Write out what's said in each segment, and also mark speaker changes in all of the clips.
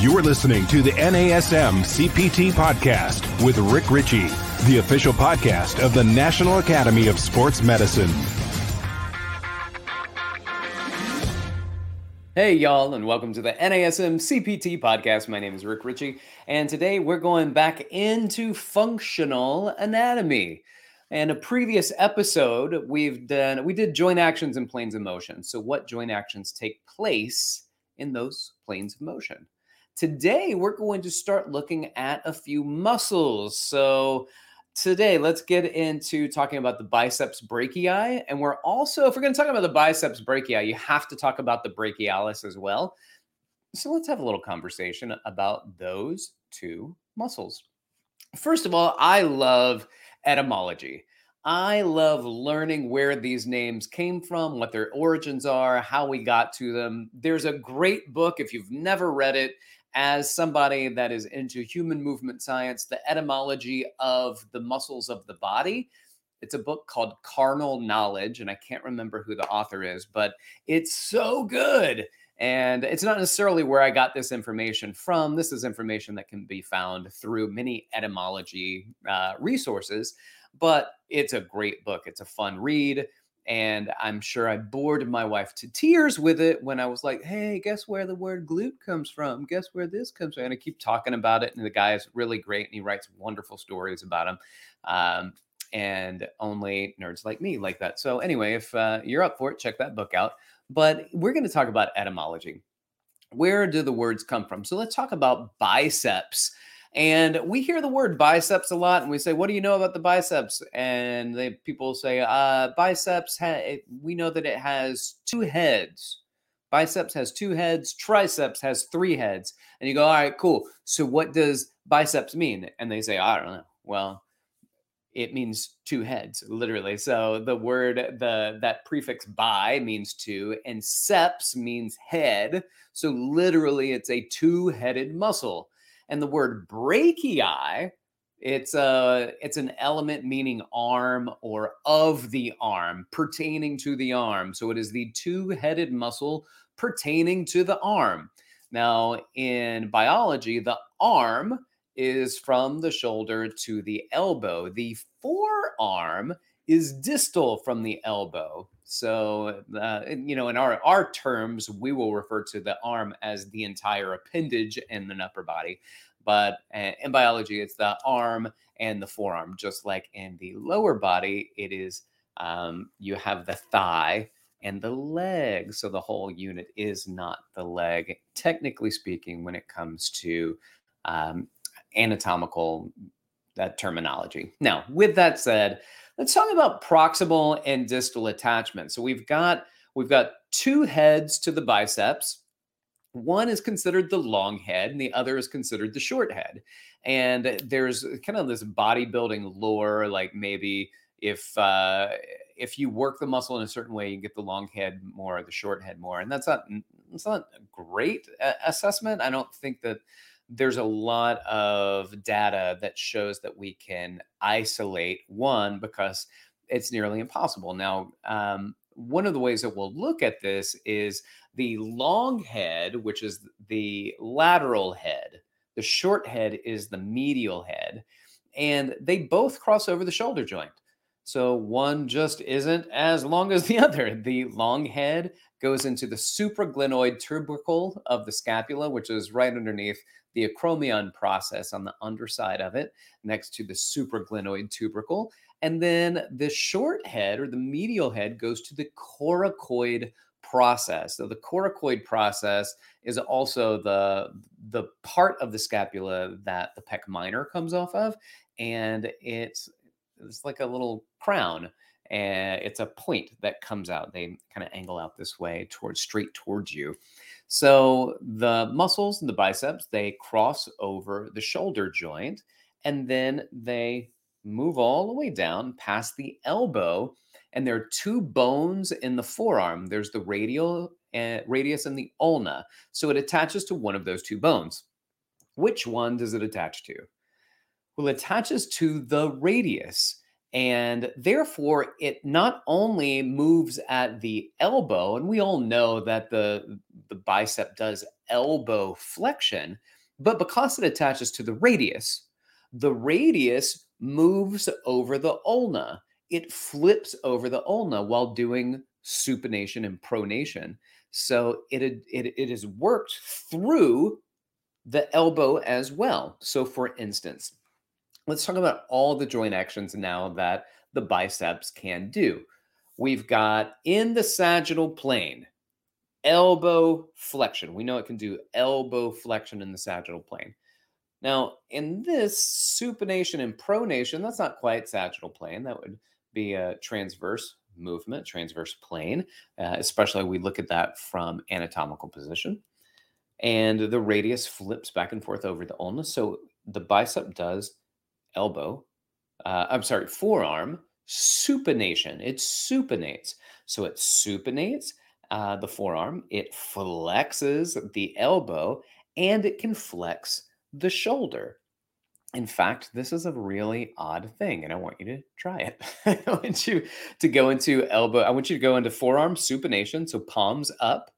Speaker 1: You're listening to the NASM CPT podcast with Rick Richey, the official podcast of the National Academy of Sports Medicine.
Speaker 2: Hey, y'all, and welcome to the NASM CPT podcast. My name is Rick Richey, and today we're going back into functional anatomy. In a previous episode, we've done we did joint actions and planes of motion. So, what joint actions take place in those planes of motion? Today, we're going to start looking at a few muscles. So, today let's get into talking about the biceps brachii and we're also if we're going to talk about the biceps brachii you have to talk about the brachialis as well. So let's have a little conversation about those two muscles. First of all i love etymology. I love learning where these names came from what their origins are how we got to them. There's a great book if you've never read it as somebody that is into human movement science, the etymology of the muscles of the body. It's a book called Carnal Knowledge, and I can't remember who the author is, but it's so good. And it's not necessarily where I got this information from. This is information that can be found through many etymology uh, resources, but it's a great book. It's a fun read. And I'm sure I bored my wife to tears with it when I was like, hey, guess where the word glute comes from? Guess where this comes from? And I keep talking about it. And the guy is really great and he writes wonderful stories about him. Um, and only nerds like me like that. So, anyway, if uh, you're up for it, check that book out. But we're going to talk about etymology. Where do the words come from? So, let's talk about biceps. And we hear the word biceps a lot, and we say, "What do you know about the biceps?" And they, people say, uh, "Biceps. Ha- it, we know that it has two heads. Biceps has two heads. Triceps has three heads." And you go, "All right, cool. So what does biceps mean?" And they say, "I don't know." Well, it means two heads, literally. So the word, the that prefix bi means two, and seps means head. So literally, it's a two-headed muscle. And the word brachii, it's a it's an element meaning arm or of the arm, pertaining to the arm. So it is the two-headed muscle pertaining to the arm. Now, in biology, the arm is from the shoulder to the elbow. The forearm is distal from the elbow. So, uh, you know, in our, our terms, we will refer to the arm as the entire appendage in an upper body. But uh, in biology, it's the arm and the forearm. Just like in the lower body, it is um, you have the thigh and the leg. So the whole unit is not the leg, technically speaking, when it comes to um, anatomical that terminology. Now, with that said, let's talk about proximal and distal attachment. So we've got we've got two heads to the biceps. One is considered the long head, and the other is considered the short head. And there's kind of this bodybuilding lore, like maybe if uh, if you work the muscle in a certain way, you get the long head more, the short head more, and that's not it's not a great uh, assessment. I don't think that there's a lot of data that shows that we can isolate one because it's nearly impossible. Now, um, one of the ways that we'll look at this is the long head, which is the lateral head. The short head is the medial head. And they both cross over the shoulder joint. So one just isn't as long as the other. The long head goes into the supraglenoid tubercle of the scapula, which is right underneath the acromion process on the underside of it, next to the supraglenoid tubercle. And then the short head or the medial head goes to the coracoid process. So the coracoid process is also the the part of the scapula that the pec minor comes off of, and it's it's like a little crown and it's a point that comes out. They kind of angle out this way towards straight towards you. So the muscles and the biceps, they cross over the shoulder joint and then they move all the way down past the elbow. And there are two bones in the forearm. There's the radial uh, radius and the ulna. So it attaches to one of those two bones. Which one does it attach to? Well, it attaches to the radius. And therefore, it not only moves at the elbow, and we all know that the the bicep does elbow flexion, but because it attaches to the radius, the radius moves over the ulna. It flips over the ulna while doing supination and pronation. So it, it, it is worked through the elbow as well. So, for instance, let's talk about all the joint actions now that the biceps can do. We've got in the sagittal plane, elbow flexion. We know it can do elbow flexion in the sagittal plane. Now, in this supination and pronation, that's not quite sagittal plane. That would be a transverse movement, transverse plane, uh, especially we look at that from anatomical position. And the radius flips back and forth over the ulna. So the bicep does elbow, uh, I'm sorry, forearm supination. It supinates. So it supinates uh, the forearm, it flexes the elbow, and it can flex the shoulder. In fact, this is a really odd thing, and I want you to try it. I want you to go into elbow. I want you to go into forearm supination, so palms up,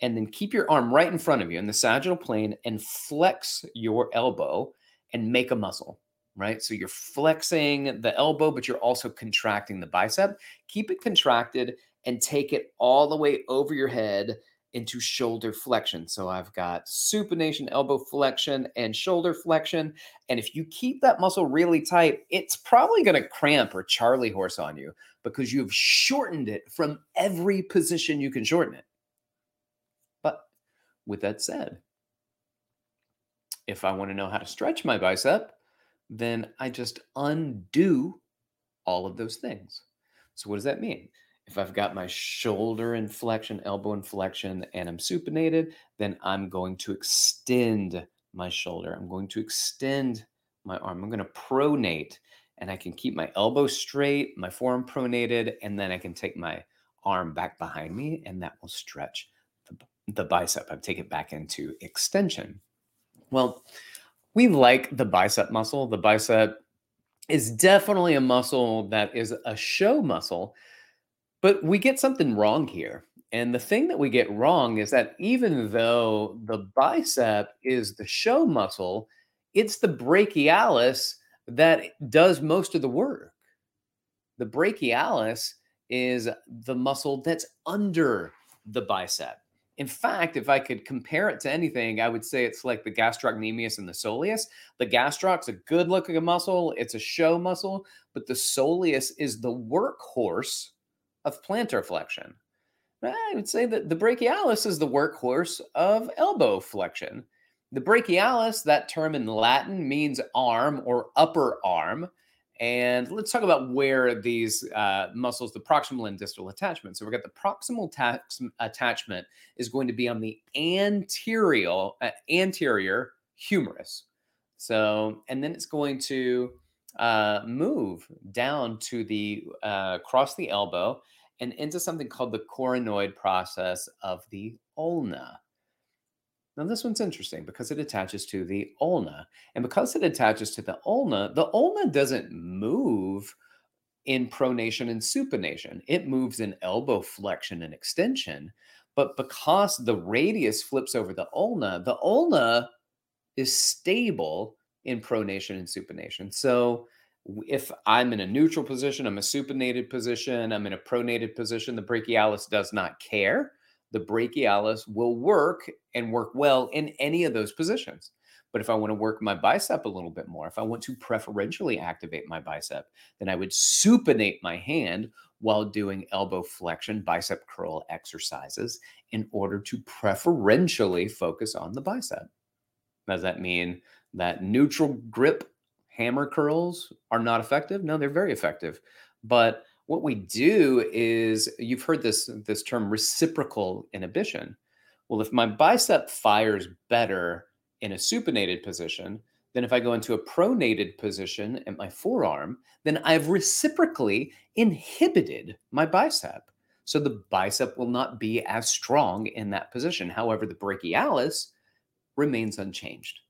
Speaker 2: and then keep your arm right in front of you in the sagittal plane and flex your elbow and make a muscle, right? So you're flexing the elbow, but you're also contracting the bicep. Keep it contracted and take it all the way over your head into shoulder flexion. So I've got supination, elbow flexion, and shoulder flexion. And if you keep that muscle really tight, it's probably going to cramp or Charlie horse on you because you've shortened it from every position you can shorten it. But with that said, if I want to know how to stretch my bicep, then I just undo all of those things. So, what does that mean? If I've got my shoulder inflection, elbow inflection, and I'm supinated, then I'm going to extend my shoulder. I'm going to extend my arm. I'm going to pronate and I can keep my elbow straight, my forearm pronated, and then I can take my arm back behind me and that will stretch the, the bicep. I take it back into extension. Well, we like the bicep muscle. The bicep is definitely a muscle that is a show muscle but we get something wrong here. And the thing that we get wrong is that even though the bicep is the show muscle, it's the brachialis that does most of the work. The brachialis is the muscle that's under the bicep. In fact, if I could compare it to anything, I would say it's like the gastrocnemius and the soleus. The gastroc's a good looking muscle, it's a show muscle, but the soleus is the workhorse of plantar flexion. I would say that the brachialis is the workhorse of elbow flexion. The brachialis, that term in Latin, means arm or upper arm. And let's talk about where these uh, muscles, the proximal and distal attachment. So we've got the proximal attachment is going to be on the anterior uh, anterior humerus. So, and then it's going to uh, move down to the uh, cross the elbow and into something called the coronoid process of the ulna. Now, this one's interesting because it attaches to the ulna. And because it attaches to the ulna, the ulna doesn't move in pronation and supination, it moves in elbow flexion and extension. But because the radius flips over the ulna, the ulna is stable in pronation and supination. So if I'm in a neutral position, I'm a supinated position, I'm in a pronated position, the brachialis does not care. The brachialis will work and work well in any of those positions. But if I want to work my bicep a little bit more, if I want to preferentially activate my bicep, then I would supinate my hand while doing elbow flexion, bicep curl exercises in order to preferentially focus on the bicep. Does that mean that neutral grip hammer curls are not effective? No, they're very effective. But what we do is you've heard this this term reciprocal inhibition. Well, if my bicep fires better in a supinated position than if I go into a pronated position at my forearm, then I've reciprocally inhibited my bicep. So the bicep will not be as strong in that position. However, the brachialis remains unchanged.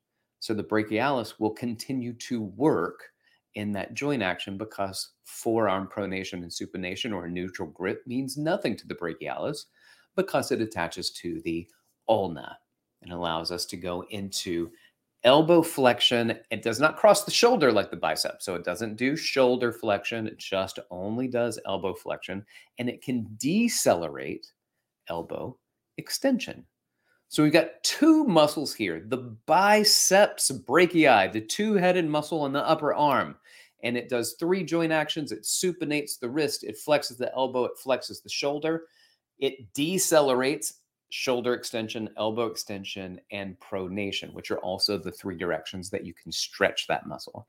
Speaker 2: So the brachialis will continue to work in that joint action because forearm pronation and supination or neutral grip means nothing to the brachialis because it attaches to the ulna. and allows us to go into elbow flexion. It does not cross the shoulder like the bicep. So it doesn't do shoulder flexion. It just only does elbow flexion. And it can decelerate elbow extension. So we've got two muscles here the biceps brachii, the two headed muscle on the upper arm. And it does three joint actions. It supinates the wrist, it flexes the elbow, it flexes the shoulder, it decelerates shoulder extension, elbow extension, and pronation, which are also the three directions that you can stretch that muscle.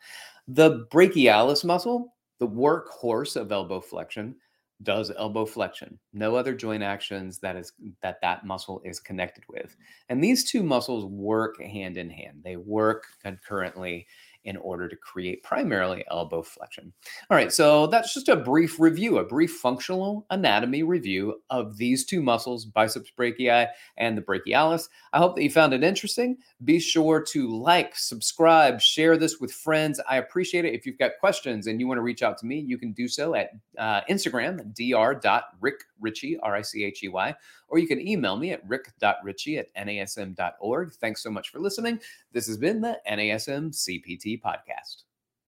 Speaker 2: The brachialis muscle, the workhorse of elbow flexion, does elbow flexion. No other joint actions that is that that muscle is connected with. And these two muscles work hand in hand. They work concurrently in order to create primarily elbow flexion. All right, so that's just a brief review, a brief functional anatomy review of these two muscles, biceps brachii and the brachialis. I hope that you found it interesting. Be sure to like, subscribe, share this with friends. I appreciate it. If you've got questions and you want to reach out to me, you can do so at uh, Instagram, dr.rickrichey, R-I-C-H-E-Y, or you can email me at rick.richey at nasm.org. Thanks so much for listening. This has been the NASM CPT podcast.